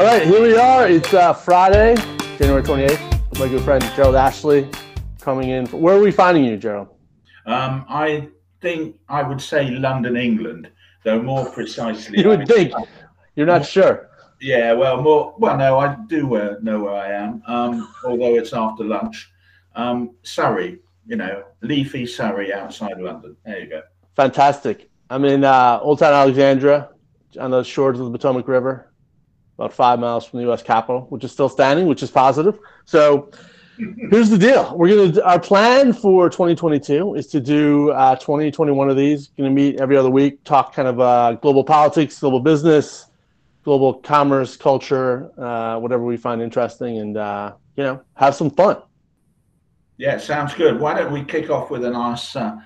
All right, here we are. It's uh, Friday, January 28th. My good friend Gerald Ashley coming in. Where are we finding you, Gerald? Um, I think I would say London, England, though more precisely. You would think. You're not sure. Yeah, well, more. Well, no, I do uh, know where I am, um, although it's after lunch. Um, Surrey, you know, leafy Surrey outside London. There you go. Fantastic. I'm in uh, Old Town Alexandria on the shores of the Potomac River, about five miles from the U.S. Capitol, which is still standing, which is positive. So here's the deal: we're gonna our plan for 2022 is to do uh, 20, 21 of these. Going to meet every other week, talk kind of uh, global politics, global business, global commerce, culture, uh, whatever we find interesting, and uh, you know, have some fun. Yeah, sounds good. Why don't we kick off with a nice uh,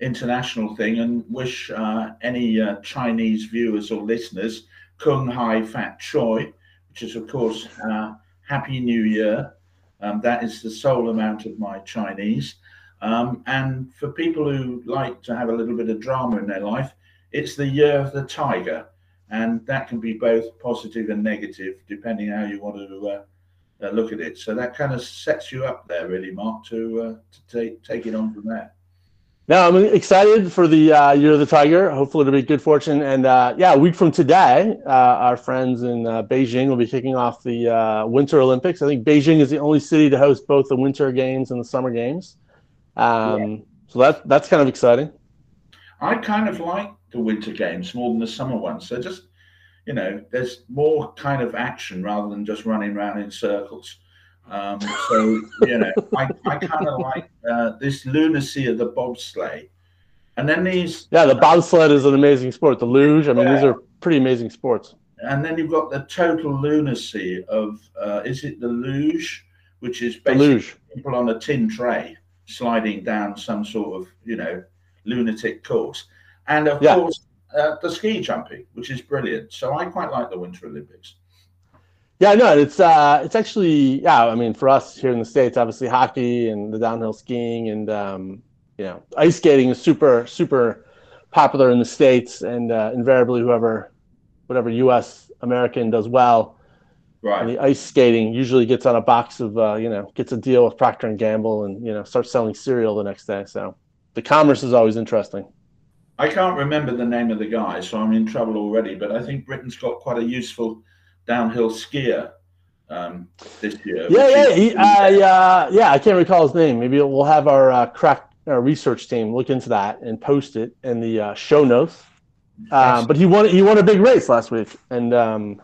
international thing and wish uh, any uh, Chinese viewers or listeners Kung Hai Fat Choi, which is, of course, uh, Happy New Year. Um, that is the sole amount of my Chinese. Um, and for people who like to have a little bit of drama in their life, it's the year of the tiger. And that can be both positive and negative, depending how you want to uh, uh, look at it. So that kind of sets you up there, really, Marc, to, uh, to take, take it on from there. Now I'm excited for the uh, Year of the Tiger. Hopefully, it'll be good fortune. And uh, yeah, a week from today, uh, our friends in uh, Beijing will be kicking off the uh, Winter Olympics. I think Beijing is the only city to host both the Winter Games and the Summer Games. Um, yeah. So that that's kind of exciting. I kind of like the Winter Games more than the summer ones. So just you know, there's more kind of action rather than just running around in circles. Um, so you know, I, I kind of like uh, this lunacy of the bobsleigh, and then these. Yeah, the bobsled is an amazing sport. The luge, I mean, yeah. these are pretty amazing sports. And then you've got the total lunacy of uh, is it the luge, which is basically people on a tin tray sliding down some sort of you know lunatic course, and of yeah. course uh, the ski jumping, which is brilliant. So I quite like the Winter Olympics. Yeah, no, it's uh, it's actually yeah. I mean, for us here in the states, obviously hockey and the downhill skiing and um, you know ice skating is super super popular in the states, and uh, invariably whoever whatever U.S. American does well. Right. And the ice skating usually gets on a box of uh, you know gets a deal with Procter and Gamble and you know starts selling cereal the next day. So the commerce is always interesting. I can't remember the name of the guy, so I'm in trouble already. But I think Britain's got quite a useful downhill skier um, this year. Yeah, yeah, he, uh, yeah. I can't recall his name. Maybe we'll have our uh, crack our research team look into that and post it in the uh, show notes. Um, but he won. He won a big race last week, and um,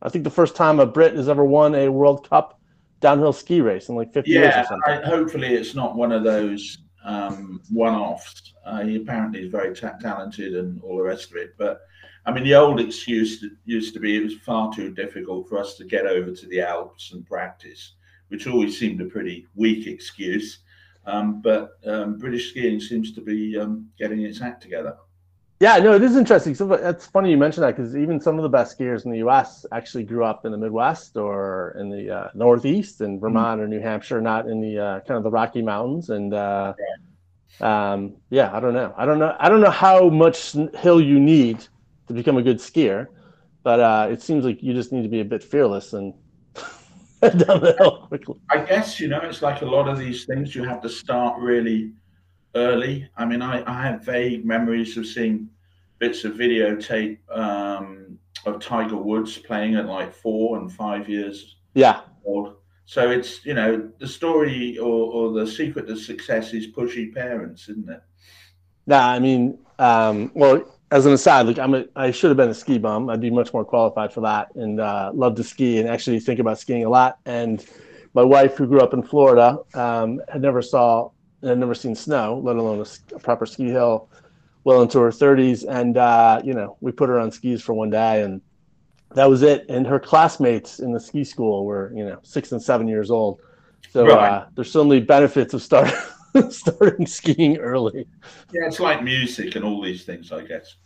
I think the first time a Brit has ever won a World Cup downhill ski race in like 50 yeah, years or something. I, hopefully, it's not one of those um, one-offs. Uh, he apparently is very ta- talented and all the rest of it, but I mean, the old excuse used to be it was far too difficult for us to get over to the Alps and practice, which always seemed a pretty weak excuse. Um, but um, British skiing seems to be um, getting its act together. Yeah, no, it is interesting. So it's funny you mentioned that because even some of the best skiers in the U.S. actually grew up in the Midwest or in the uh, Northeast in Vermont mm-hmm. or New Hampshire, not in the uh, kind of the Rocky Mountains. And uh, yeah. Um, yeah, I don't know. I don't know. I don't know how much hill you need to become a good skier. But uh, it seems like you just need to be a bit fearless and down the hill quickly. I guess you know it's like a lot of these things. You have to start really early. I mean, I, I have vague memories of seeing bits of videotape um, of Tiger Woods playing at like four and five years yeah. old. So it's you know the story or, or the secret to success is pushy parents, isn't it? Nah, I mean, um, well, as an aside, like I'm a, I should have been a ski bum. I'd be much more qualified for that, and uh, love to ski and actually think about skiing a lot. And my wife, who grew up in Florida, um, had never saw had never seen snow, let alone a, a, proper ski hill, well into her 30s. And uh, you know, we put her on skis for one day, and that was it. And her classmates in the ski school were you know six and seven years old. So right. uh, there's certainly benefits of starting starting skiing early. Yeah, it's like music and all these things, I guess.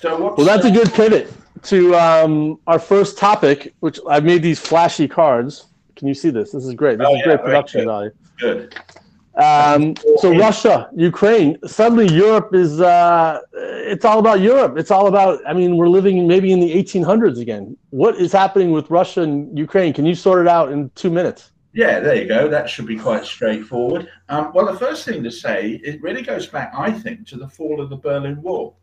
So well, that's a good pivot to um, our first topic, which I've made these flashy cards. Can you see this? This is great. This oh, is yeah, great production good. value. Good. Um, so Russia, Ukraine. Suddenly, Europe is uh, it's all about Europe. It's all about. I mean, we're living maybe in the 1800s again. What is happening with Russia and Ukraine? Can you sort it out in two minutes? Yeah, there you go. That should be quite straightforward. Um, well, the first thing to say, it really goes back, I think, to the fall of the Berlin Wall,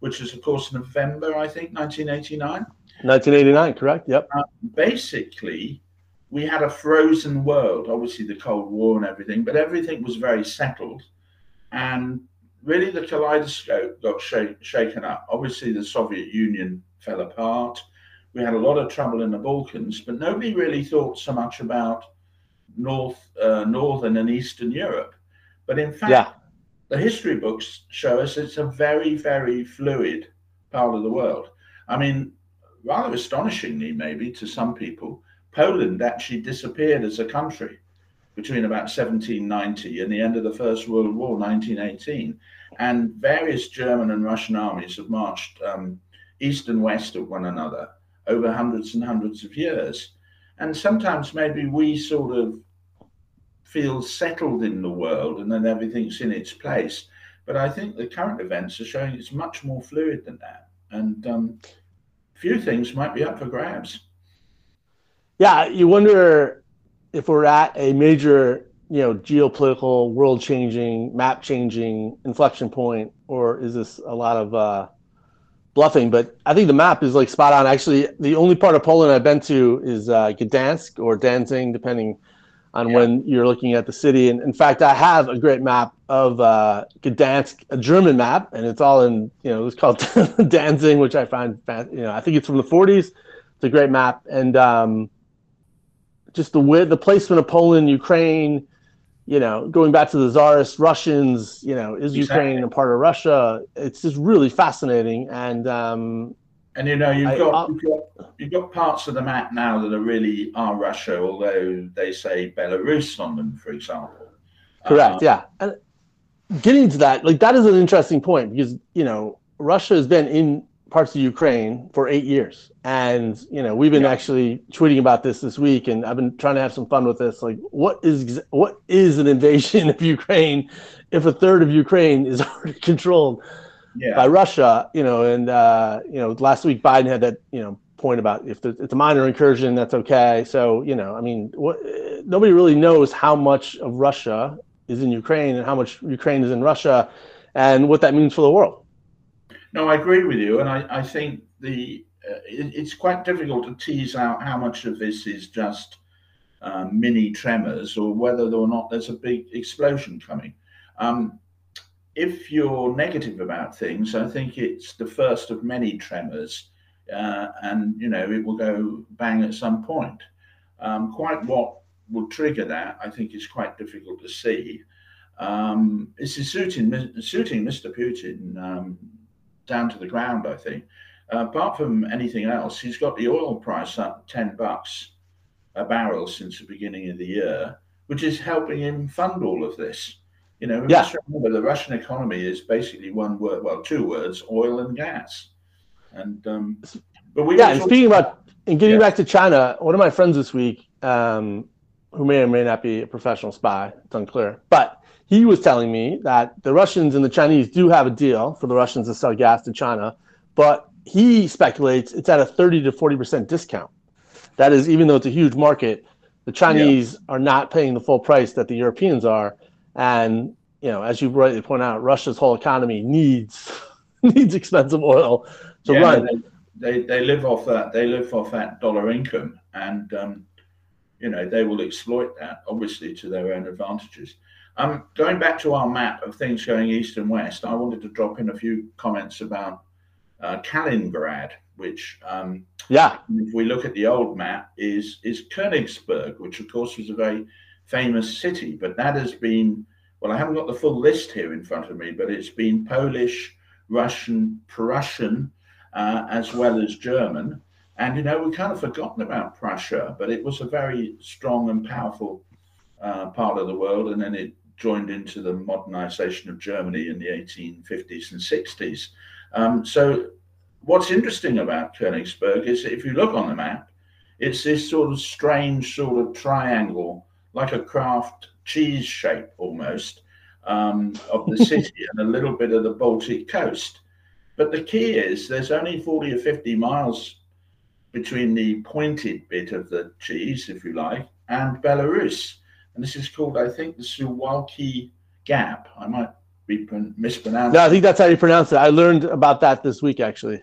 which was, of course, November, I think, 1989. 1989, correct? Yep. Uh, basically, we had a frozen world, obviously the Cold War and everything, but everything was very settled. And really, the kaleidoscope got sh- shaken up. Obviously, the Soviet Union fell apart. We had a lot of trouble in the Balkans, but nobody really thought so much about North, uh, Northern and Eastern Europe. But in fact, yeah. the history books show us it's a very, very fluid part of the world. I mean, rather astonishingly, maybe to some people, Poland actually disappeared as a country between about 1790 and the end of the First World War, 1918. And various German and Russian armies have marched um, east and west of one another over hundreds and hundreds of years. And sometimes maybe we sort of feel settled in the world and then everything's in its place. But I think the current events are showing it's much more fluid than that. And um, few things might be up for grabs yeah, you wonder if we're at a major, you know, geopolitical, world-changing, map-changing inflection point, or is this a lot of uh, bluffing? But I think the map is like spot on. Actually, the only part of Poland I've been to is uh, Gdansk or Danzig, depending on yeah. when you're looking at the city. And in fact, I have a great map of uh, Gdansk, a German map, and it's all in, you know, it's called Danzig, which I find, you know, I think it's from the 40s. It's a great map, and um, just the way the placement of Poland, Ukraine, you know, going back to the Tsarist Russians, you know, is exactly. Ukraine a part of Russia? It's just really fascinating. And um, and you know, you've I, got, you've got you've got parts of the map now that are really are Russia, although they say Belarus on them, for example. Correct. Uh, yeah. And getting to that, like that is an interesting point because you know Russia has been in parts of Ukraine for eight years. And, you know, we've been yeah. actually tweeting about this this week and I've been trying to have some fun with this. Like, what is, what is an invasion of Ukraine if a third of Ukraine is already controlled yeah. by Russia, you know, and, uh, you know, last week Biden had that, you know, point about if it's a minor incursion, that's okay. So, you know, I mean, what, nobody really knows how much of Russia is in Ukraine and how much Ukraine is in Russia and what that means for the world. No, I agree with you, and I, I think the uh, it, it's quite difficult to tease out how much of this is just uh, mini tremors or whether or not there's a big explosion coming. Um, if you're negative about things, I think it's the first of many tremors, uh, and you know it will go bang at some point. Um, quite what will trigger that, I think, is quite difficult to see. Um, this is suiting suiting Mr. Putin um, down to the ground, I think. Uh, apart from anything else, he's got the oil price up 10 bucks a barrel since the beginning of the year, which is helping him fund all of this. You know, yeah. remember the Russian economy is basically one word, well, two words, oil and gas. And um, but we yeah. And speaking about and getting yeah. back to China, one of my friends this week, um, who may or may not be a professional spy, it's unclear, but he was telling me that the Russians and the Chinese do have a deal for the Russians to sell gas to China, but he speculates it's at a 30 to 40% discount. That is, even though it's a huge market, the Chinese yeah. are not paying the full price that the Europeans are. And, you know, as you rightly point out, Russia's whole economy needs needs expensive oil to yeah, run. They, they, live off that. They live off that dollar income. And, um, you know, they will exploit that, obviously, to their own advantages. Um, going back to our map of things going east and west, I wanted to drop in a few comments about uh, Kaliningrad, which, um, yeah, if we look at the old map, is is Königsberg, which of course was a very famous city, but that has been well, I haven't got the full list here in front of me, but it's been Polish, Russian, Prussian, uh, as well as German. And you know, we've kind of forgotten about Prussia, but it was a very strong and powerful uh, part of the world, and then it joined into the modernization of Germany in the 1850s and 60s. Um, so, what's interesting about Königsberg is if you look on the map, it's this sort of strange sort of triangle, like a Kraft cheese shape almost, um, of the city and a little bit of the Baltic coast. But the key is there's only 40 or 50 miles between the pointed bit of the cheese, if you like, and Belarus. And this is called, I think, the Suwalki Gap. I might be mispronounced. No, I think that's how you pronounce it. I learned about that this week, actually.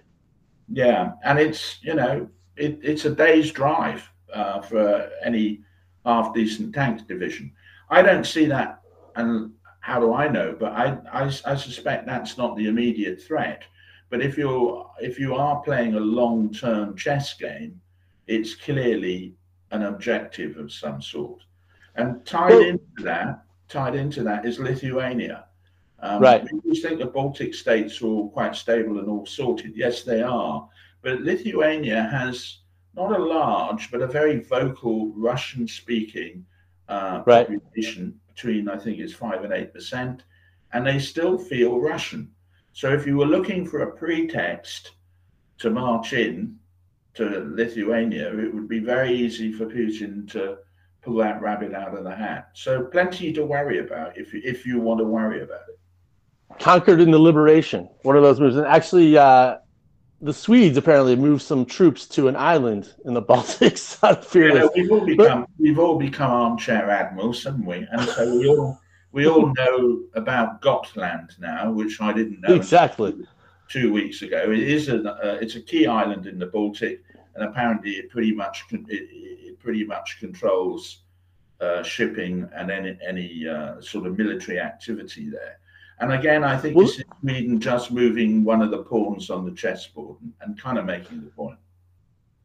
Yeah, and it's you know it, it's a day's drive uh, for any half decent tanks division. I don't see that, and how do I know? But I, I, I suspect that's not the immediate threat. But if you're if you are playing a long term chess game, it's clearly an objective of some sort. And tied well, into that, tied into that is Lithuania. Um, right. We think the Baltic states are all quite stable and all sorted. Yes, they are. But Lithuania has not a large, but a very vocal Russian speaking uh, right. population between, I think it's five and eight percent, and they still feel Russian. So if you were looking for a pretext to march in to Lithuania, it would be very easy for Putin to pull that rabbit out of the hat. So plenty to worry about if you, if you want to worry about it. Conquered in the liberation. One of those moves, and actually, uh, the Swedes apparently moved some troops to an island in the Baltics. yeah, we've all become but, we've all become armchair admirals, haven't we? And so we all we all know about Gotland now, which I didn't know exactly two weeks ago. It is a uh, it's a key island in the Baltic, and apparently it pretty much it, it pretty much controls uh, shipping and any any uh, sort of military activity there. And again, I think well, this is Sweden just moving one of the pawns on the chessboard and, and kind of making the point.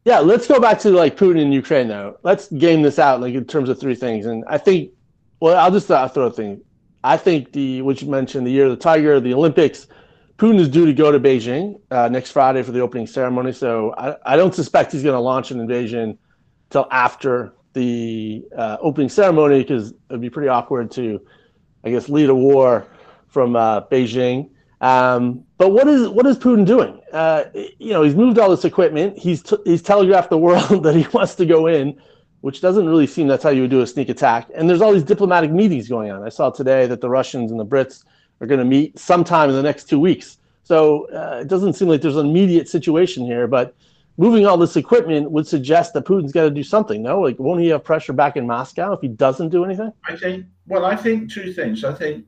Yeah, let's go back to like Putin in Ukraine though. Let's game this out like in terms of three things. And I think, well, I'll just uh, throw a thing. I think the what you mentioned, the year of the tiger, the Olympics. Putin is due to go to Beijing uh, next Friday for the opening ceremony. So I, I don't suspect he's going to launch an invasion till after the uh, opening ceremony because it'd be pretty awkward to, I guess, lead a war from uh, Beijing. Um, but what is what is Putin doing? Uh, you know, he's moved all this equipment. He's t- he's telegraphed the world that he wants to go in, which doesn't really seem that's how you would do a sneak attack. And there's all these diplomatic meetings going on. I saw today that the Russians and the Brits are going to meet sometime in the next two weeks. So uh, it doesn't seem like there's an immediate situation here. But moving all this equipment would suggest that Putin's got to do something. No, like won't he have pressure back in Moscow if he doesn't do anything? I think. Well, I think two things. I think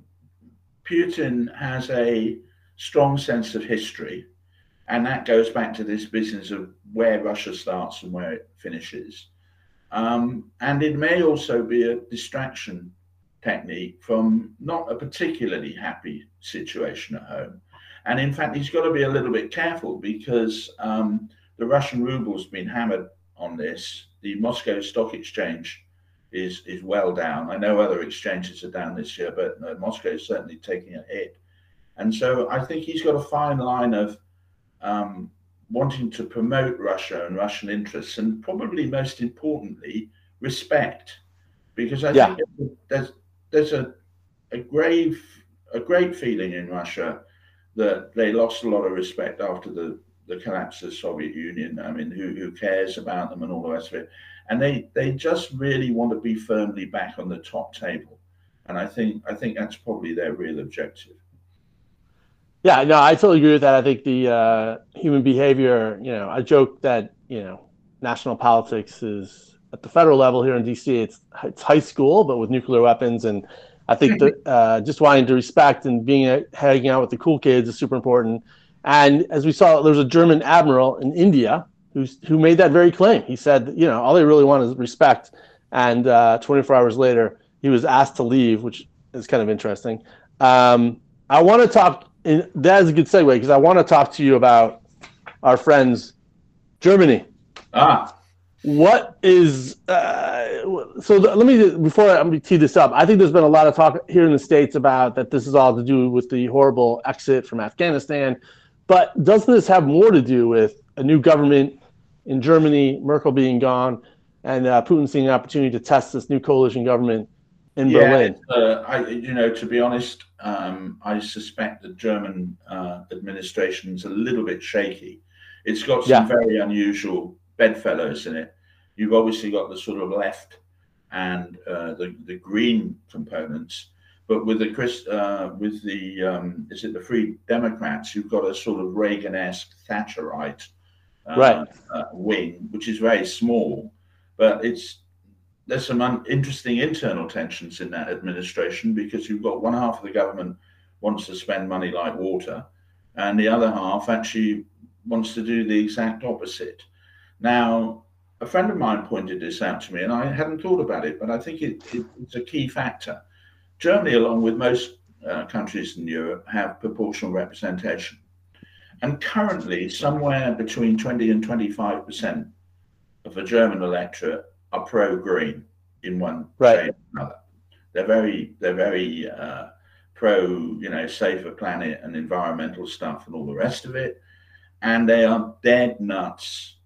Putin has a strong sense of history, and that goes back to this business of where Russia starts and where it finishes. Um, and it may also be a distraction technique from not a particularly happy situation at home. And in fact, he's got to be a little bit careful because um, the Russian ruble's been hammered on this. The Moscow Stock Exchange is is well down. I know other exchanges are down this year, but uh, Moscow is certainly taking a hit. And so I think he's got a fine line of um, wanting to promote Russia and Russian interests, and probably most importantly, respect, because I yeah. think there's there's a a grave a great feeling in Russia that they lost a lot of respect after the the collapse of the Soviet Union. I mean, who who cares about them and all the rest of it? And they they just really want to be firmly back on the top table, and I think I think that's probably their real objective. Yeah, no, I totally agree with that. I think the uh, human behavior, you know, I joke that you know national politics is at the federal level here in DC. It's it's high school, but with nuclear weapons, and I think that uh, just wanting to respect and being hanging out with the cool kids is super important. And as we saw, there was a German admiral in India who's, who made that very claim. He said, you know, all they really want is respect. And uh, 24 hours later, he was asked to leave, which is kind of interesting. Um, I want to talk. In, that is a good segue because I want to talk to you about our friends, Germany. Ah. What is uh, so? The, let me before I, me tee this up. I think there's been a lot of talk here in the states about that this is all to do with the horrible exit from Afghanistan, but doesn't this have more to do with a new government in Germany, Merkel being gone, and uh, Putin seeing an opportunity to test this new coalition government in yeah, Berlin. Uh, I, you know, to be honest, um, I suspect the German uh, administration is a little bit shaky. It's got some yeah. very unusual bedfellows in it. You've obviously got the sort of left and uh, the, the green components, But with the Chris, uh, with the um, is it the Free Democrats? You've got a sort of Reagan-esque Thatcherite right. uh, wing, which is very small, but it's there's some un- interesting internal tensions in that administration because you've got one half of the government wants to spend money like water, and the other half actually wants to do the exact opposite. Now, a friend of mine pointed this out to me, and I hadn't thought about it, but I think it, it, it's a key factor. Germany, along with most uh, countries in Europe, have proportional representation. And currently, somewhere between 20 and 25% of the German electorate are pro green in one right. way or another. They're very, they're very uh, pro, you know, safer planet and environmental stuff and all the rest of it. And they are dead nuts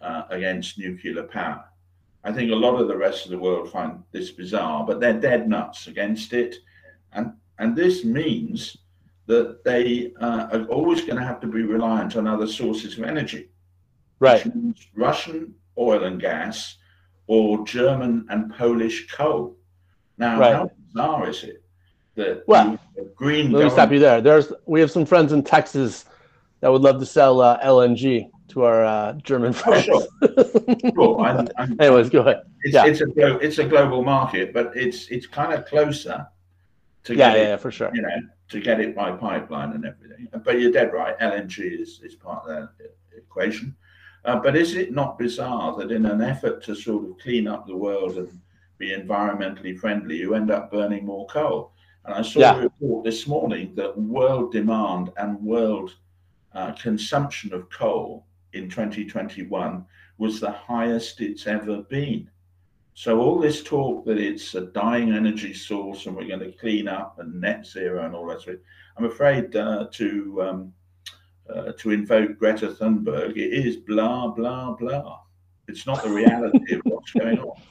uh, against nuclear power. I think a lot of the rest of the world find this bizarre, but they're dead nuts against it. And, and this means that they uh, are always going to have to be reliant on other sources of energy. Right. Russian oil and gas or German and Polish coal. Now, right. how bizarre is it that well, green? Let me stop you there. There's we have some friends in Texas that would love to sell uh, LNG to our uh, German friends. Oh, sure. sure. I'm, I'm, Anyways, go ahead. It's, yeah. it's a it's a global market, but it's it's kind of closer to yeah, yeah, yeah, for sure. You know, to get it by pipeline and everything. But you're dead right. LNG is is part of that equation. Uh, but is it not bizarre that in an effort to sort of clean up the world and be environmentally friendly, you end up burning more coal? And I saw yeah. a report this morning that world demand and world uh, consumption of coal in 2021 was the highest it's ever been. So all this talk that it's a dying energy source and we're going to clean up and net zero and all that sort of, I'm afraid uh, to um, uh, to invoke Greta Thunberg, it is blah blah blah. It's not the reality of what's going on.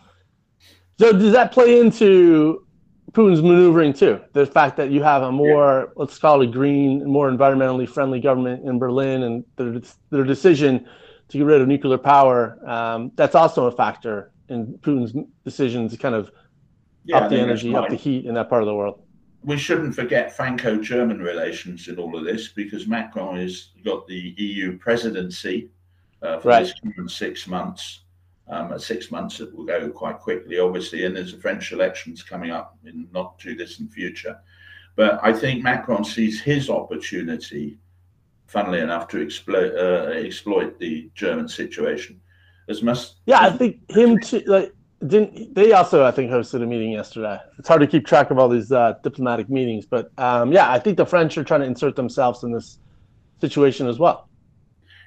So does that play into Putin's maneuvering too? The fact that you have a more, yeah. let's call it green, more environmentally friendly government in Berlin, and their their decision to get rid of nuclear power, um, that's also a factor in Putin's decision to kind of yeah, up the energy, up the heat in that part of the world we shouldn't forget Franco-German relations in all of this because Macron has got the EU presidency uh, for right. this current six months. Um, six months it will go quite quickly, obviously, and there's the French elections coming up in not too distant future. But I think Macron sees his opportunity, funnily enough, to exploit uh, exploit the German situation as much. Yeah, I think him too. Like didn't they also I think hosted a meeting yesterday. It's hard to keep track of all these uh, diplomatic meetings, but um, yeah, I think the French are trying to insert themselves in this situation as well.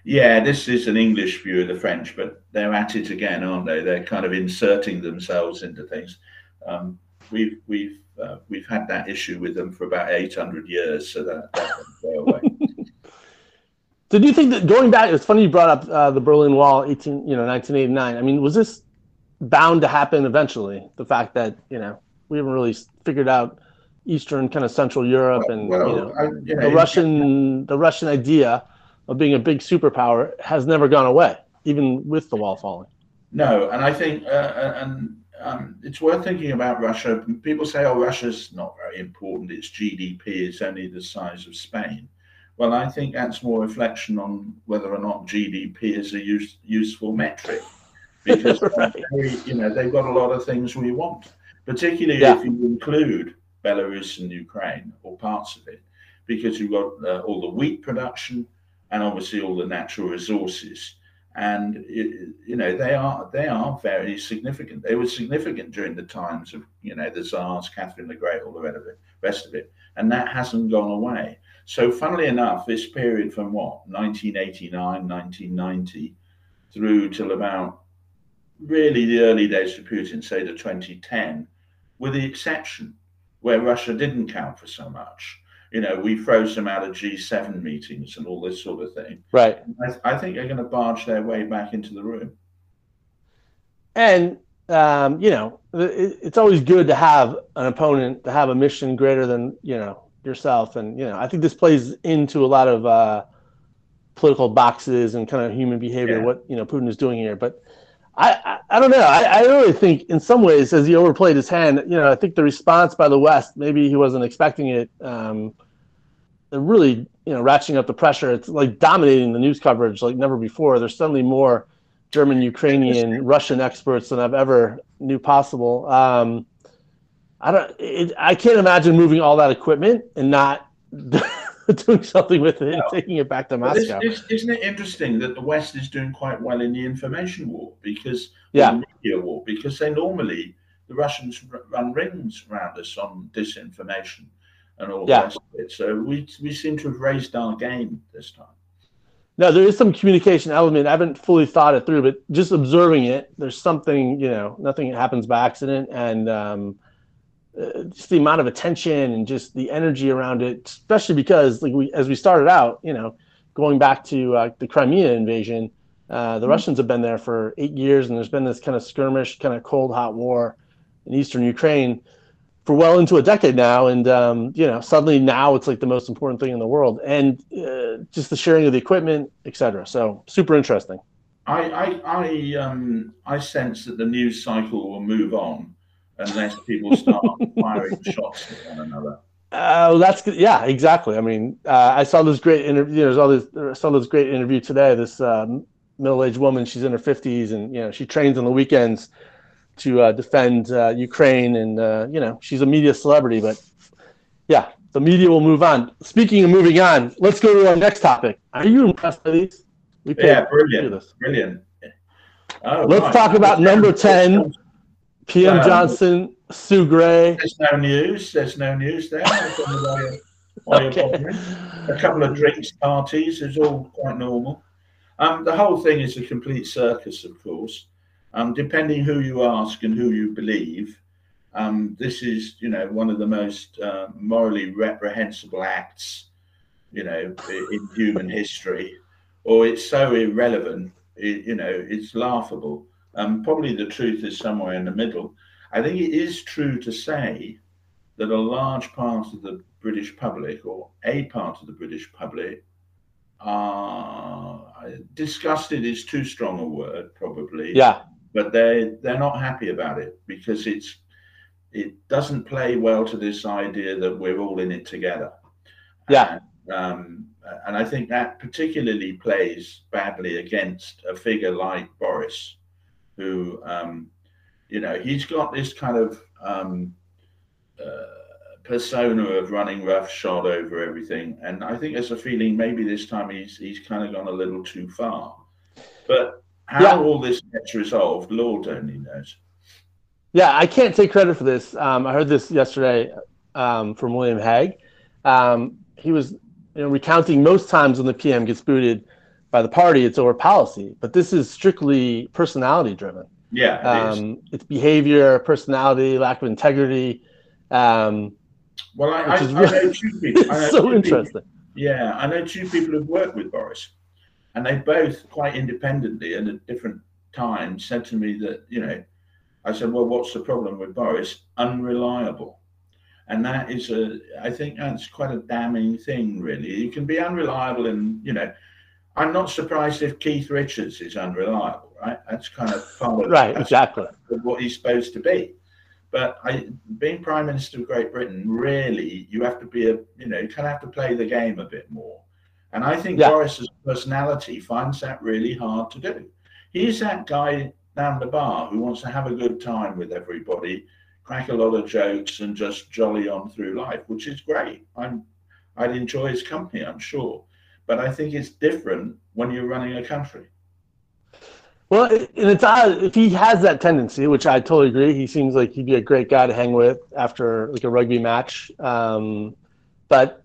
Yeah, this is an English view of the French, but they're at it again, aren't they? They're kind of inserting themselves into things. Um, we've we've uh, we've had that issue with them for about eight hundred years, so that, that go away. Did you think that going back? It's funny you brought up uh, the Berlin Wall, eighteen, you know, nineteen eighty nine. I mean, was this bound to happen eventually. The fact that you know we haven't really figured out Eastern kind of Central Europe and well, you know, I, yeah, the Russian the Russian idea of being a big superpower has never gone away, even with the wall falling. No, and I think uh, uh and um, it's worth thinking about Russia. People say, "Oh, Russia's not very important. Its GDP is only the size of Spain." Well, I think that's more reflection on whether or not GDP is a use, useful metric because right. they, you know they've got a lot of things we want, particularly yeah. if you include Belarus and Ukraine or parts of it, because you've got uh, all the wheat production and obviously all the natural resources. And it, you know they are they are very significant. They were significant during the times of you know the Tsars, Catherine the Great, all the rest of it, rest of it, and that hasn't gone away. So, funnily enough, this period from what 1989, 1990 through till about really the early days of Putin, say the 2010, with the exception where Russia didn't count for so much. You know, we froze them out of G7 meetings and all this sort of thing. Right. I, I think they're going to barge their way back into the room. And, um, you know, it, it's always good to have an opponent, to have a mission greater than, you know, yourself. And, you know, I think this plays into a lot of uh, political boxes and kind of human behavior, yeah. what, you know, Putin is doing here. But, I, I, I don't know. I, I really think in some ways, as he overplayed his hand, you know, I think the response by the West, maybe he wasn't expecting it. Um, really, you know, ratcheting up the pressure. It's like dominating the news coverage like never before. There's suddenly more German, Ukrainian, Russian experts than I've ever knew possible. Um, I don't. It, I can't imagine moving all that equipment and not doing something with it, and taking it back to Moscow. This, isn't it interesting that the West is doing quite well in the information war because yeah, the media war because they normally the Russians run rings around us on disinformation and all yeah. the rest of it. So we we seem to have raised our game this time. No, there is some communication element. I haven't fully thought it through, but just observing it, there's something, you know, nothing happens by accident. And um, uh, just the amount of attention and just the energy around it, especially because, like we, as we started out, you know, going back to uh, the Crimea invasion, uh, the mm-hmm. Russians have been there for eight years, and there's been this kind of skirmish, kind of cold, hot war in eastern Ukraine for well into a decade now, and um, you know, suddenly now it's like the most important thing in the world, and uh, just the sharing of the equipment, etc. So super interesting. I I I, um, I sense that the news cycle will move on unless people start firing shots at one another. Uh, that's yeah, exactly. I mean, uh, I saw this great interview. You know, there's all this. I saw this great interview today. This um, middle-aged woman. She's in her 50s, and you know, she trains on the weekends to uh, defend uh, Ukraine, and uh, you know she's a media celebrity. But yeah, the media will move on. Speaking of moving on, let's go to our next topic. Are you impressed by these? We yeah, brilliant, brilliant. Oh, let's right. talk about number ten, PM Johnson, Sue Gray. There's no news. There's no news there. okay. A couple of drinks parties is all quite normal. Um, the whole thing is a complete circus, of course. Um, depending who you ask and who you believe, um, this is, you know, one of the most uh, morally reprehensible acts, you know, in human history, or it's so irrelevant, it, you know, it's laughable. Um, probably the truth is somewhere in the middle. I think it is true to say that a large part of the British public, or a part of the British public, are disgusted is too strong a word, probably. Yeah but they they're not happy about it because it's it doesn't play well to this idea that we're all in it together. Yeah. And, um, and I think that particularly plays badly against a figure like Boris, who, um, you know, he's got this kind of um, uh, persona of running roughshod over everything, and I think there's a feeling maybe this time he's he's kind of gone a little too far. But how yeah. all this gets resolved, Lord only knows. Yeah, I can't take credit for this. Um, I heard this yesterday um, from William Hague. Um, he was you know, recounting most times when the PM gets booted by the party, it's over policy, but this is strictly personality driven. Yeah, it um, it's behavior, personality, lack of integrity. Um, well, I, I, I know two people. Know so two interesting. People, yeah, I know two people who've worked with Boris and they both quite independently and at different times said to me that you know i said well what's the problem with boris unreliable and that is a i think that's quite a damning thing really you can be unreliable and you know i'm not surprised if keith richards is unreliable right that's kind of part of right exactly what he's supposed to be but I, being prime minister of great britain really you have to be a you know you kind of have to play the game a bit more and I think yeah. Boris's personality finds that really hard to do. He's that guy down the bar who wants to have a good time with everybody, crack a lot of jokes, and just jolly on through life, which is great. I'm, I'd enjoy his company, I'm sure. But I think it's different when you're running a country. Well, and it's odd if he has that tendency, which I totally agree. He seems like he'd be a great guy to hang with after like a rugby match. Um, but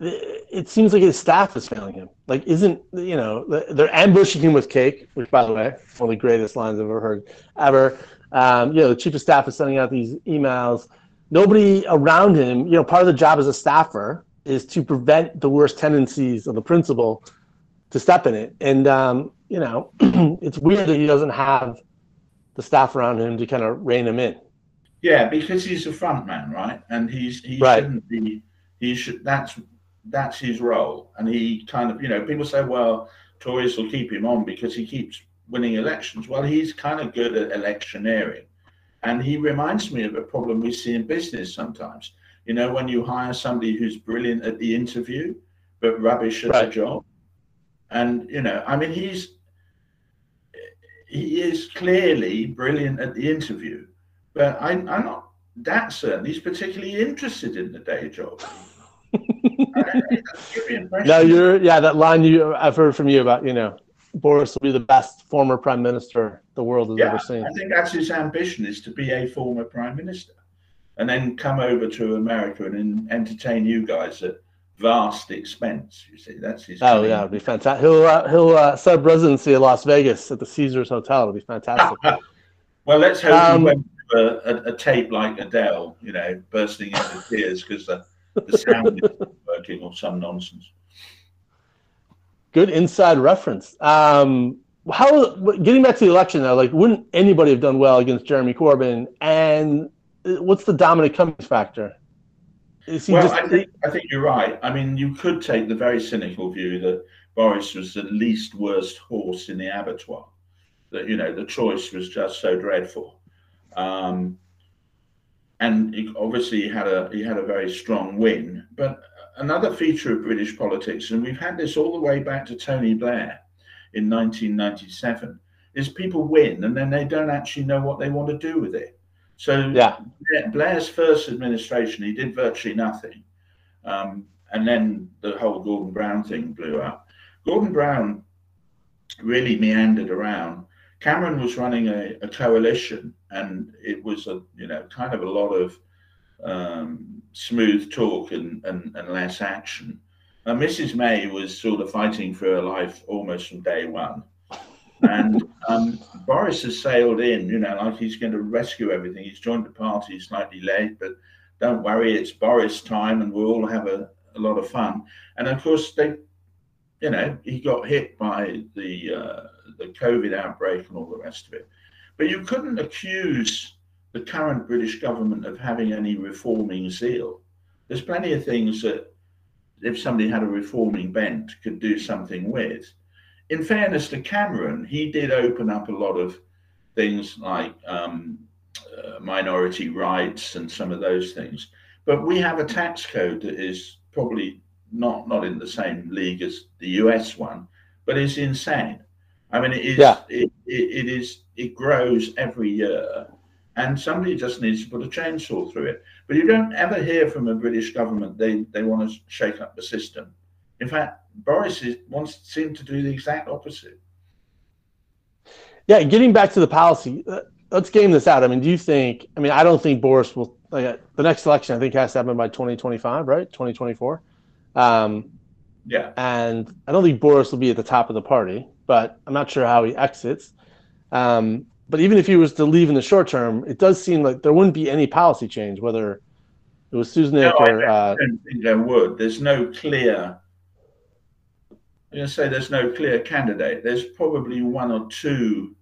it seems like his staff is failing him. Like, isn't you know they're ambushing him with cake, which, by the way, one of the greatest lines I've ever heard ever. Um, you know, the chief of staff is sending out these emails. Nobody around him. You know, part of the job as a staffer is to prevent the worst tendencies of the principal to step in it. And um, you know, it's weird that he doesn't have the staff around him to kind of rein him in. Yeah, because he's a front man, right? And he's he right. shouldn't be. He should. That's that's his role. And he kind of, you know, people say, well, Tories will keep him on because he keeps winning elections. Well, he's kind of good at electioneering. And he reminds me of a problem we see in business sometimes. You know, when you hire somebody who's brilliant at the interview, but rubbish at right. the job. And, you know, I mean, he's, he is clearly brilliant at the interview, but I, I'm not that certain he's particularly interested in the day job. no, you're yeah. That line you I've heard from you about you know Boris will be the best former prime minister the world has yeah, ever seen. I think that's his ambition is to be a former prime minister, and then come over to America and entertain you guys at vast expense. You see, that's his. Oh yeah, it'll be fantastic. He'll uh, he'll uh, set residency in Las Vegas at the Caesars Hotel. It'll be fantastic. well, let's hope um, he went a, a, a, tape like Adele, you know, bursting into tears because the, the sound isn't working or some nonsense. Good inside reference. Um, how getting back to the election though, like wouldn't anybody have done well against Jeremy Corbyn? And what's the Dominic Cummings factor? well, just... I think I think you're right. I mean, you could take the very cynical view that Boris was the least worst horse in the abattoir. That you know the choice was just so dreadful, um, and he, obviously he had a he had a very strong win. But another feature of British politics, and we've had this all the way back to Tony Blair in 1997, is people win and then they don't actually know what they want to do with it. So yeah, Blair's first administration, he did virtually nothing, um, and then the whole Gordon Brown thing blew up. Gordon Brown really meandered around. Cameron was running a, a coalition, and it was a you know kind of a lot of um, smooth talk and, and, and less action. And Mrs. May was sort of fighting for her life almost from day one. And um, Boris has sailed in, you know, like he's going to rescue everything. He's joined the party slightly late, but don't worry, it's Boris time and we'll all have a, a lot of fun. And of course, they, you know, he got hit by the uh, the COVID outbreak and all the rest of it. But you couldn't accuse the current British government of having any reforming zeal. There's plenty of things that, if somebody had a reforming bent, could do something with in fairness to Cameron, he did open up a lot of things like um, uh, minority rights and some of those things. But we have a tax code that is probably not not in the same league as the US one, but it's insane. I mean, it is yeah. it, it, it is it grows every year, and somebody just needs to put a chainsaw through it. But you don't ever hear from a British government they they want to shake up the system. In fact, Boris is, wants seem to do the exact opposite. Yeah, getting back to the policy, uh, let's game this out. I mean, do you think? I mean, I don't think Boris will. Like, uh, the next election, I think, has to happen by 2025, right? 2024. Um, yeah. And I don't think Boris will be at the top of the party, but I'm not sure how he exits. Um, but even if he was to leave in the short term, it does seem like there wouldn't be any policy change, whether it was Susan no, or. I don't uh, think there would. There's no clear I'm going to say there's no clear candidate. There's probably one or two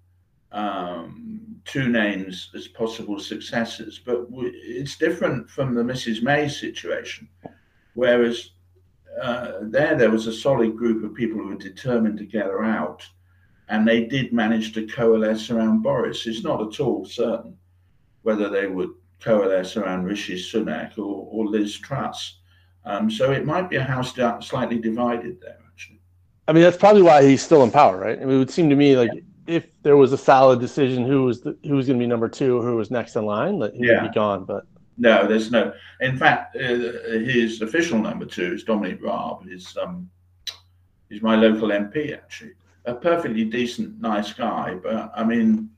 um, two names as possible successors, but it's different from the Mrs. May situation, whereas uh, there there was a solid group of people who were determined to get her out, and they did manage to coalesce around Boris. It's not at all certain whether they would coalesce around Rishi Sunak or, or Liz Truss. Um, so it might be a house slightly divided there. I mean, that's probably why he's still in power, right? I mean, it would seem to me like yeah. if there was a solid decision who was the, who was going to be number two, who was next in line, that he yeah. would be gone. But no, there's no. In fact, uh, his official number two is Dominic Raab. He's um, he's my local MP actually, a perfectly decent, nice guy. But I mean,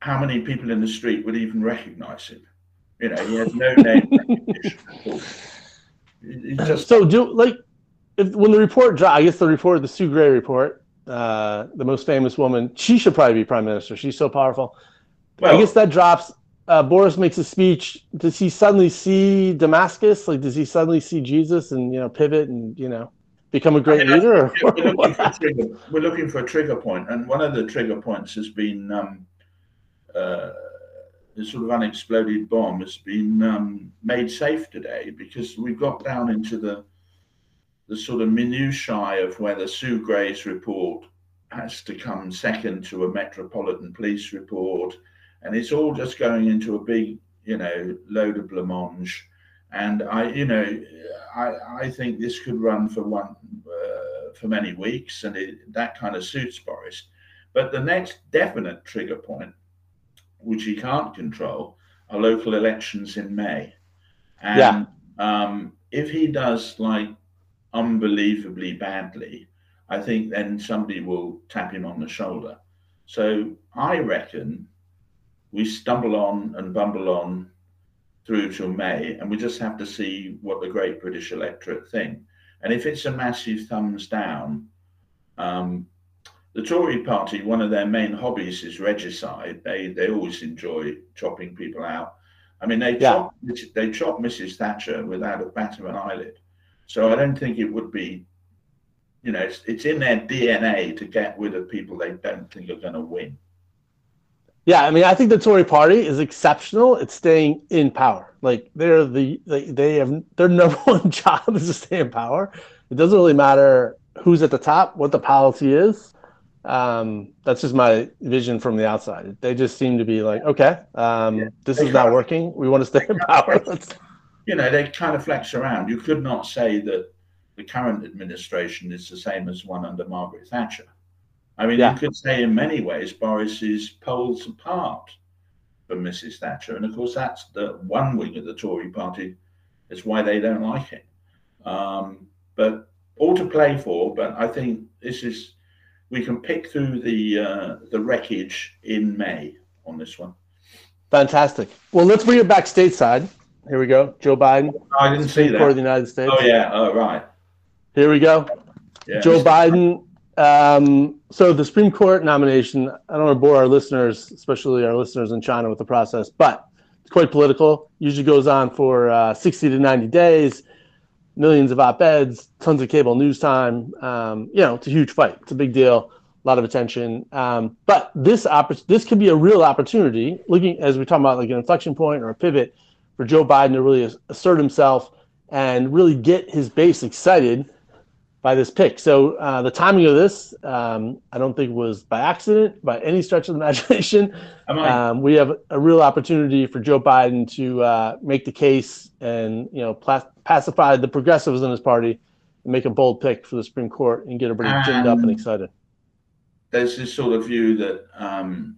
how many people in the street would even recognise him? You know, he has no name recognition. just so do like if, when the report dropped, I guess the report, the Sue Gray report, uh, the most famous woman, she should probably be prime minister. She's so powerful. Well, I guess that drops. Uh, Boris makes a speech. Does he suddenly see Damascus? Like, does he suddenly see Jesus and you know pivot and you know become a great I mean, leader? We're looking, we're, looking for a trigger point, and one of the trigger points has been um, uh, the sort of unexploded bomb has been um, made safe today because we've got down into the the sort of minutiae of whether Sue Gray's report has to come second to a metropolitan police report, and it's all just going into a big, you know, load of blancmange. And I, you know, I, I think this could run for one uh, for many weeks, and it, that kind of suits Boris. But the next definite trigger point, which he can't control, are local elections in May. And yeah. um, if he does like unbelievably badly, I think then somebody will tap him on the shoulder. So I reckon we stumble on and bumble on through till May, and we just have to see what the great British electorate think. And if it's a massive thumbs down, um, the Tory party, one of their main hobbies is regicide. They they always enjoy chopping people out. I mean, they yeah. chop they chop Mrs. Thatcher without a bat of an eyelid. So I don't think it would be, you know, it's, it's in their DNA to get rid of people they don't think are going to win. Yeah, I mean, I think the Tory Party is exceptional It's staying in power. Like they're the they, they have their number one job is to stay in power. It doesn't really matter who's at the top, what the policy is. Um, that's just my vision from the outside. They just seem to be like, okay, um, yeah. this they is not working. We want to stay in power. you know, they kind of flex around. You could not say that the current administration is the same as one under Margaret Thatcher. I mean, yeah. you could say in many ways Boris is poles apart from Mrs. Thatcher. And of course, that's the one wing of the Tory party. It's why they don't like it. Um, but all to play for. But I think this is we can pick through the uh, the wreckage in May on this one. Fantastic. Well, let's bring it back stateside. Here we go. Joe Biden. I didn't see that. For the United States. Oh yeah. Oh right. Here we go. Yeah, Joe Biden. Um, so the Supreme Court nomination. I don't want to bore our listeners, especially our listeners in China, with the process, but it's quite political. Usually goes on for uh, 60 to 90 days millions of op-eds, tons of cable news time. Um, you know, it's a huge fight. It's a big deal, a lot of attention. Um, but this opp- this could be a real opportunity. Looking as we talk about like an inflection point or a pivot for Joe Biden to really assert himself and really get his base excited by this pick. So uh, the timing of this, um, I don't think was by accident, by any stretch of the imagination. Um, we have a real opportunity for Joe Biden to uh, make the case and you know pacify the progressives in his party and make a bold pick for the Supreme Court and get everybody um, ginned up and excited. There's this sort of view that um,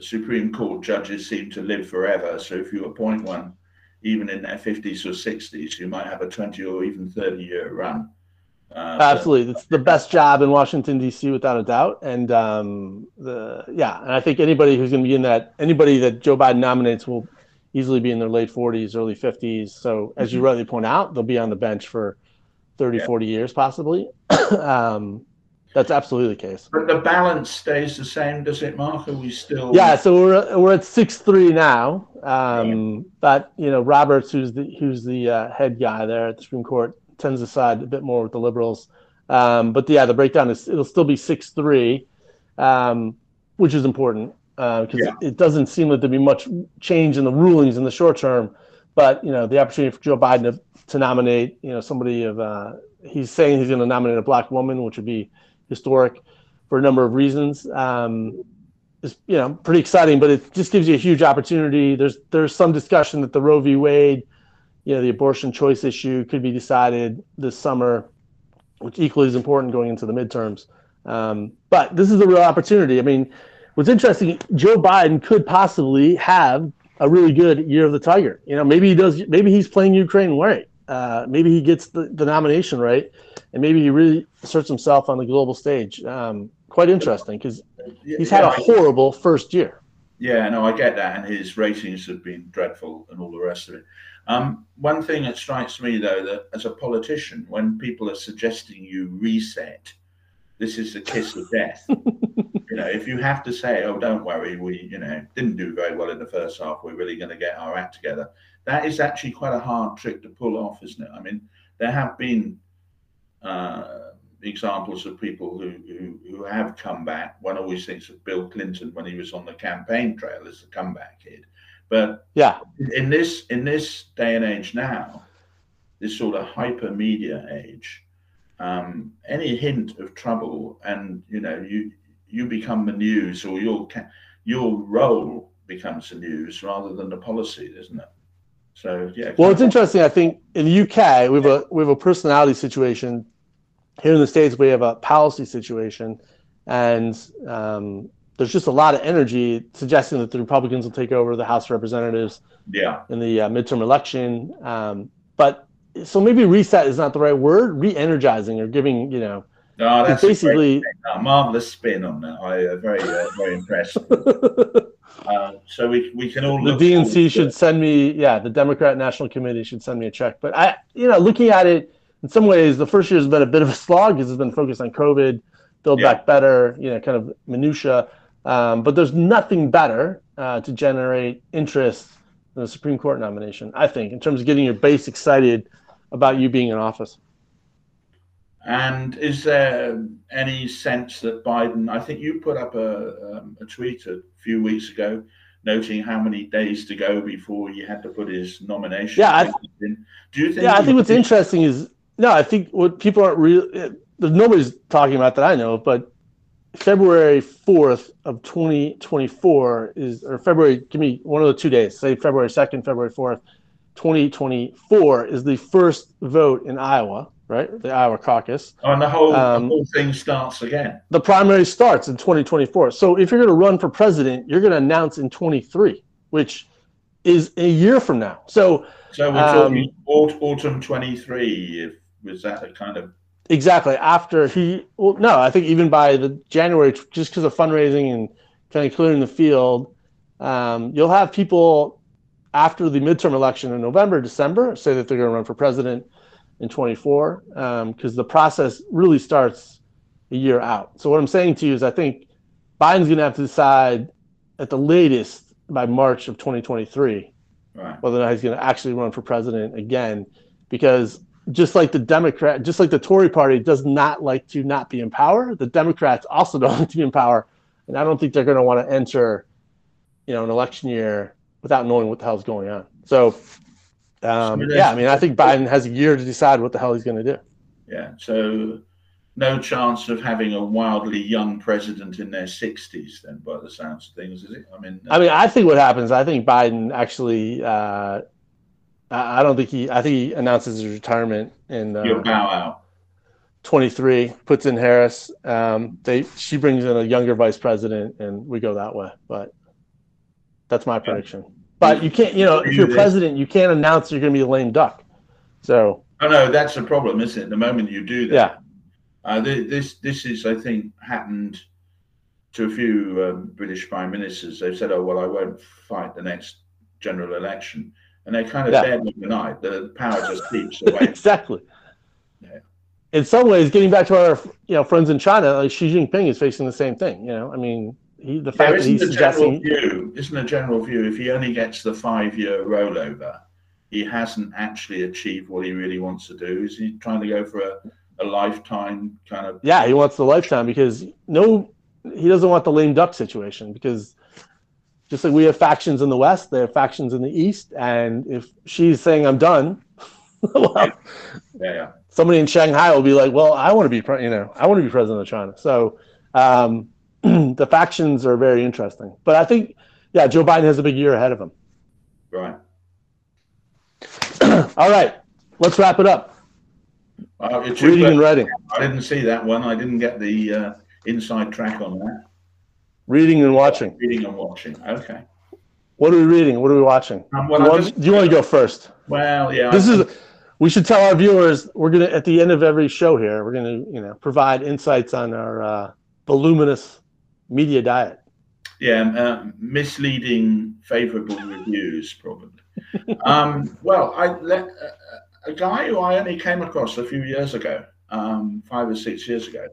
Supreme Court judges seem to live forever. So if you appoint one, even in their 50s or 60s, you might have a 20 or even 30 year run. Uh, Absolutely, it's the best job in Washington D.C. without a doubt, and um, the yeah, and I think anybody who's going to be in that, anybody that Joe Biden nominates will easily be in their late 40s, early 50s. So as you mm-hmm. rightly point out, they'll be on the bench for 30, yeah. 40 years possibly. um, that's absolutely the case. But the balance stays the same, does it, Marc? Are we still? Yeah, so we're we're at six three now. Um, yeah. But you know, Roberts, who's the who's the uh, head guy there at the Supreme Court, tends to side a bit more with the liberals. Um, but yeah, the breakdown is it'll still be six three, um, which is important because uh, yeah. it, it, doesn't seem like there'll be much change in the rulings in the short term. But you know, the opportunity for Joe Biden to, to nominate you know somebody of uh, he's saying he's going to nominate a black woman, which would be historic for a number of reasons. Um, is you know pretty exciting, but it just gives you a huge opportunity. There's there's some discussion that the Roe v. Wade you know, the abortion choice issue could be decided this summer, which equally is important going into the midterms. Um, but this is a real opportunity. I mean, what's interesting, Joe Biden could possibly have a really good year of the Tiger. You know, maybe he does. Maybe he's playing Ukraine right. Uh, maybe he gets the, the nomination right, and maybe he really asserts himself on the global stage. Um, quite interesting because he's had a horrible first year. Yeah, no, I get that, and his ratings have been dreadful, and all the rest of it. Um, one thing that strikes me, though, that as a politician, when people are suggesting you reset, this is the kiss of death. you know, if you have to say, "Oh, don't worry, we, you know, didn't do very well in the first half. We're really going to get our act together," that is actually quite a hard trick to pull off, isn't it? I mean, there have been uh, examples of people who, who, who have come back. One always thinks of Bill Clinton when he was on the campaign trail as the comeback kid. But yeah, in this in this day and age now, this sort of hyper media age, um, any hint of trouble, and you know you you become the news, or your your role becomes the news rather than the policy, isn't it? So yeah. Well, it's interesting. I think in the UK we have a we have a personality situation. Here in the states, we have a policy situation, and um, there's just a lot of energy suggesting that the Republicans will take over the House of Representatives. Yeah. In the uh, midterm election, um, but so maybe reset is not the right word. Re-energizing or giving, you know. No, that's basically a, a, marvelous spin on that. I uh, very uh, very impressed. uh, so we we can all. The DNC should send me, yeah, the Democrat National Committee should send me a check. But I, you know, looking at it in some ways, the first year has been a bit of a slog because it's been focused on COVID, build yeah. back better, you know, kind of minutia. Um, but there's nothing better uh, to generate interest than a Supreme Court nomination, I think, in terms of getting your base excited about you being in office. And is there any sense that Biden? I think you put up a, um, a tweet a few weeks ago, noting how many days to go before he had to put his nomination. Yeah, I, in. do you think? Yeah, I think what's interesting is no. I think what people aren't real. Nobody's talking about that I know, but February 4th of 2024 is, or February, give me one of the two days, say February 2nd, February 4th, 2024 is the first vote in Iowa, right? The Iowa caucus. Oh, and the whole, um, the whole thing starts again. The primary starts in 2024. So if you're going to run for president, you're going to announce in 23, which is a year from now. So, so we're talking um, autumn 23. If, was that a kind of exactly after he well no i think even by the january just because of fundraising and kind of clearing the field um, you'll have people after the midterm election in November, December, say that they're going to run for president in 24, because um, the process really starts a year out. So what I'm saying to you is, I think Biden's going to have to decide at the latest by March of 2023 right. whether or not he's going to actually run for president again, because just like the Democrat, just like the Tory party does not like to not be in power, the Democrats also don't like to be in power, and I don't think they're going to want to enter, you know, an election year without knowing what the hell's going on. So, um, yeah, I mean, I think Biden has a year to decide what the hell he's going to do. Yeah. So, no chance of having a wildly young president in their 60s, then, by the sounds of things, is it? I mean, uh, I mean, I think what happens, I think Biden actually, uh, I don't think he, I think he announces his retirement in. Uh, You'll bow out. 23 puts in Harris. Um, they she brings in a younger vice president, and we go that way. But that's my prediction. But you can't, you know, if you're president, you can't announce you're going to be a lame duck. So. Oh no, that's the problem, isn't it? The moment you do that. Yeah. Uh, this this is, I think, happened to a few um, British prime ministers. They've said, "Oh well, I won't fight the next general election," and they kind of yeah. dead overnight. The power just keeps away. exactly. Yeah. In some ways, getting back to our you know friends in China, like Xi Jinping is facing the same thing. You know, I mean, he, the fact that he's suggesting view, isn't a general view if he only gets the five year rollover, he hasn't actually achieved what he really wants to do. Is he trying to go for a, a lifetime kind of? Yeah, he wants the lifetime because no, he doesn't want the lame duck situation because just like we have factions in the West, they have factions in the East, and if Xi's saying I'm done, well, yeah. yeah, yeah. somebody in Shanghai will be like, well, I want to be, you know, I want to be president of China. So. Um, the factions are very interesting. But I think, yeah, Joe Biden has a big year ahead of him. Right. All right, let's wrap it up. Uh, Reading and writing. I didn't see that one. I didn't get the uh, inside track on that. Reading and watching. Reading and watching. Okay. What are we reading? What are we watching? Um, well, do, you want, just, do, you want, to go first? Well, yeah. This I, is. We should tell our viewers we're gonna at the end of every show here we're gonna you know provide insights on our uh, voluminous media diet. Yeah, uh, misleading favorable reviews, probably. um, well, I let uh, a guy who I only came across a few years ago, um, five or six years ago,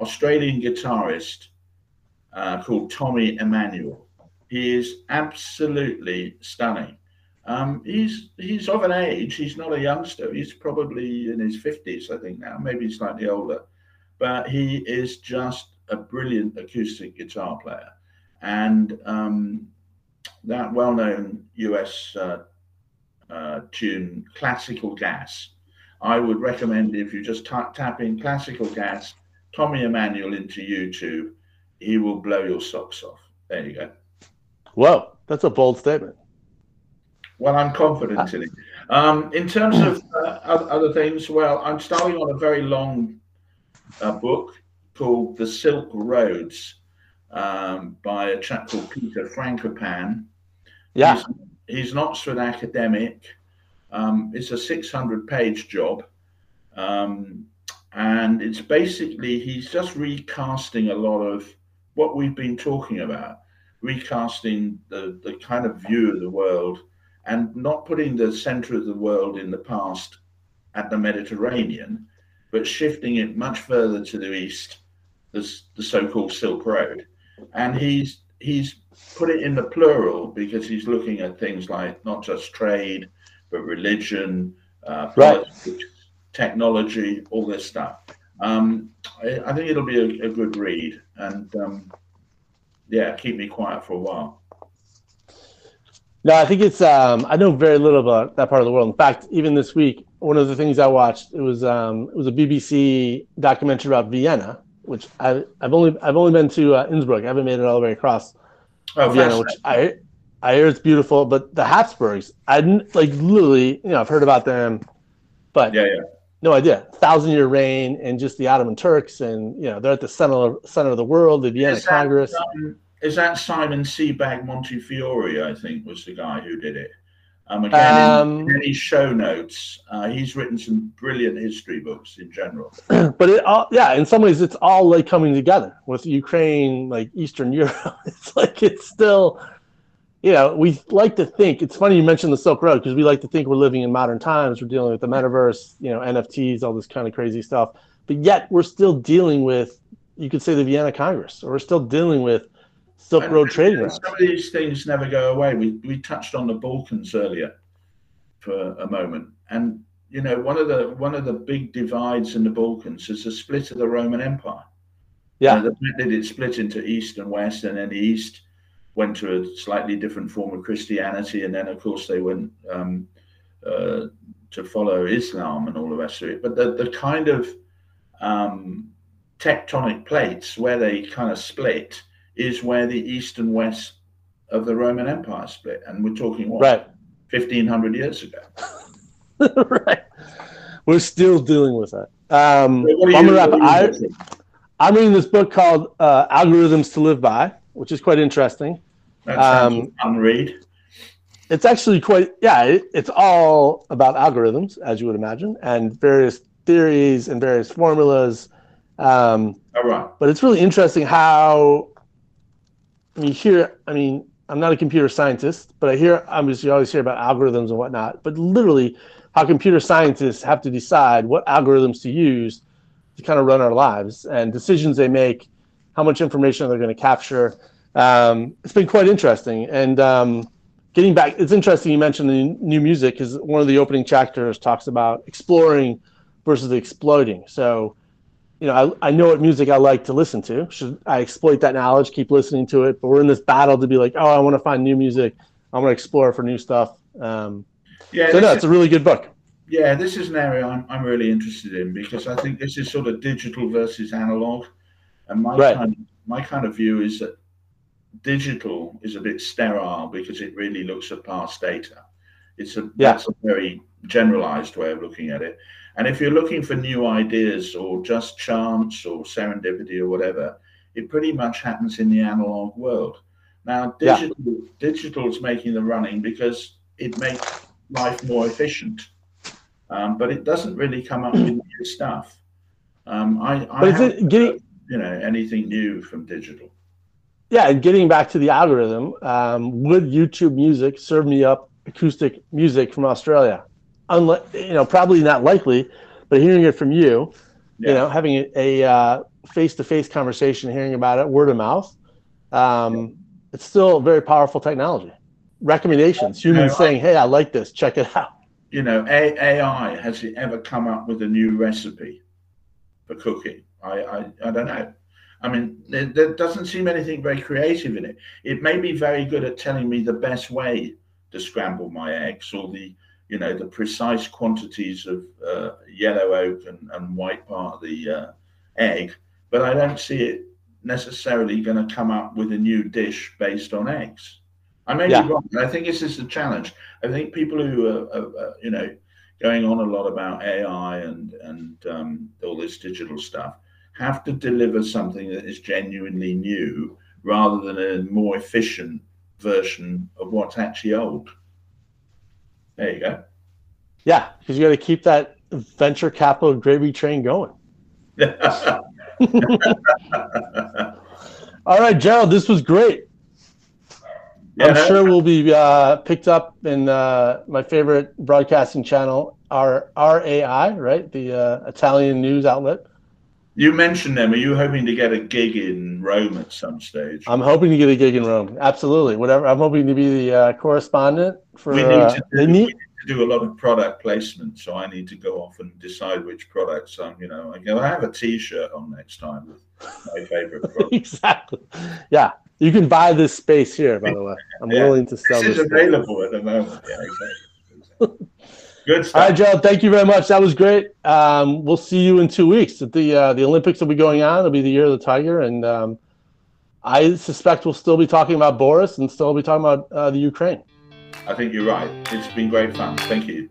Australian guitarist uh, called Tommy Emmanuel. He is absolutely stunning. Um, he's he's of an age. He's not a youngster. He's probably in his fifties, I think now, maybe slightly older. But he is just a brilliant acoustic guitar player, and um, that well-known US uh, uh, tune, "Classical Gas," I would recommend if you just tap, tap in classical gas, Tommy Emmanuel into YouTube, he will blow your socks off. There you go. Whoa, that's a bold statement. Well, I'm confident in it. Um, in terms of uh, other things, well, I'm starting on a very long uh, book called The Silk Roads um, by a chap called Peter Frankopan. Yeah. He's, he's an Oxford academic. Um, it's a 600 page job. Um, and it's basically, he's just recasting a lot of what we've been talking about, recasting the, the kind of view of the world and not putting the center of the world in the past at the Mediterranean, but shifting it much further to the east, the, the so-called Silk Road. And he's he's put it in the plural because he's looking at things like not just trade, but religion, uh, politics, right. technology, all this stuff. Um, I, I, think it'll be a, a good read, and um, yeah, keep me quiet for a while. No, I think it's. Um, I know very little about that part of the world. In fact, even this week, one of the things I watched it was um, it was a BBC documentary about Vienna, which I, have only I've only been to uh, Innsbruck. I haven't made it all the way across oh, Vienna, which I I hear it's beautiful. But the Habsburgs, I didn't like literally. You know, I've heard about them, but yeah, yeah, no idea. Thousand year reign and just the Ottoman Turks, and you know they're at the center center of the world. The Vienna Congress. Um, is that Simon Sebag Montefiore? I think was the guy who did it. Um, again, um, in, any show notes, uh, he's written some brilliant history books in general. But it all, yeah, in some ways, it's all like coming together with Ukraine, like Eastern Europe. It's like it's still, you know, we like to think. It's funny you mentioned the Silk Road because we like to think we're living in modern times. We're dealing with the metaverse, you know, NFTs, all this kind of crazy stuff. But yet, we're still dealing with, you could say, the Vienna Congress, or we're still dealing with Silk and, Road routes. Some of these things never go away. We we touched on the Balkans earlier for a moment, and you know one of the one of the big divides in the Balkans is the split of the Roman Empire. Yeah, you know, the fact that it split into East and West, and then the East went to a slightly different form of Christianity, and then of course they went um, uh, to follow Islam and all the rest of it. But the the kind of um, tectonic plates where they kind of split is where the east and west of the Roman Empire split, and we're talking what right. fifteen hundred years ago. right. We're still dealing with that. Um, I'm, you, wrap, I, I'm reading this book called uh, Algorithms to Live By, which is quite interesting. That um, unread. It's actually quite, yeah, it, it's all about algorithms, as you would imagine, and various theories and various formulas. Um, all right. But it's really interesting how you hear, I mean, I'm not a computer scientist, but I hear, obviously, you always hear about algorithms and whatnot, but literally how computer scientists have to decide what algorithms to use to kind of run our lives and decisions they make, how much information they're going to capture. Um, it's been quite interesting. And um, getting back, it's interesting you mentioned the new music because one of the opening chapters talks about exploring versus exploiting. So you know, I, I know what music I like to listen to. Should I exploit that knowledge, keep listening to it? But we're in this battle to be like, oh, I want to find new music. I want to explore for new stuff. Um, yeah, so no, it's a really good book. Yeah, this is an area I'm, I'm really interested in because I think this is sort of digital versus analog, and my right. kind of, my kind of view is that digital is a bit sterile because it really looks at past data. It's a yeah. that's a very generalized way of looking at it. And if you're looking for new ideas or just chance or serendipity or whatever, it pretty much happens in the analog world. Now, digital yeah. digital is making the running because it makes life more efficient, um, but it doesn't really come up with new stuff. Um, I, I but is it getting you know anything new from digital? Yeah, and getting back to the algorithm, um, would YouTube Music serve me up acoustic music from Australia? Unlike you know probably not likely, but hearing it from you, yeah. you know, having a, a face-to-face conversation, hearing about it word of mouth, um, yeah. it's still very powerful technology. Recommendations, humans saying, "Hey, I like this. Check it out." You know, AI has it ever come up with a new recipe for cooking? I I, I don't know. I mean, there, there, doesn't seem anything very creative in it. It may be very good at telling me the best way to scramble my eggs or the you know, the precise quantities of uh, yellow oak and, and white part of the uh, egg, but I don't see it necessarily going to come up with a new dish based on eggs. I may yeah. be wrong. I think this is the challenge. I think people who are, are, are you know, going on a lot about AI and and um, all this digital stuff have to deliver something that is genuinely new rather than a more efficient version of what's actually old. There you go. Yeah, because you got to keep that venture capital gravy train going. All right, Gerald, this was great. Yeah. I'm sure we'll be uh, picked up in uh, my favorite broadcasting channel, our RAI, right? The uh, Italian news outlet. You mentioned them. Are you hoping to get a gig in Rome at some stage? I'm hoping to get a gig in Rome. Absolutely. Whatever. I'm hoping to be the uh, correspondent for. We need uh, to do, need... to do a lot of product placement, so I need to go off and decide which products I'm. You know, I go. I have a T-shirt on next time with my favorite. exactly. Yeah, you can buy this space here. By the way, I'm yeah. willing to sell. This, this is available space. at the moment. Yeah, exactly. exactly. Good stuff. All right, Joe. Thank you very much. That was great. Um, we'll see you in two weeks at the uh, the Olympics will be going on. It'll be the year of the tiger, and um, I suspect we'll still be talking about Boris and still be talking about uh, the Ukraine. I think you're right. It's been great fun. Thank you.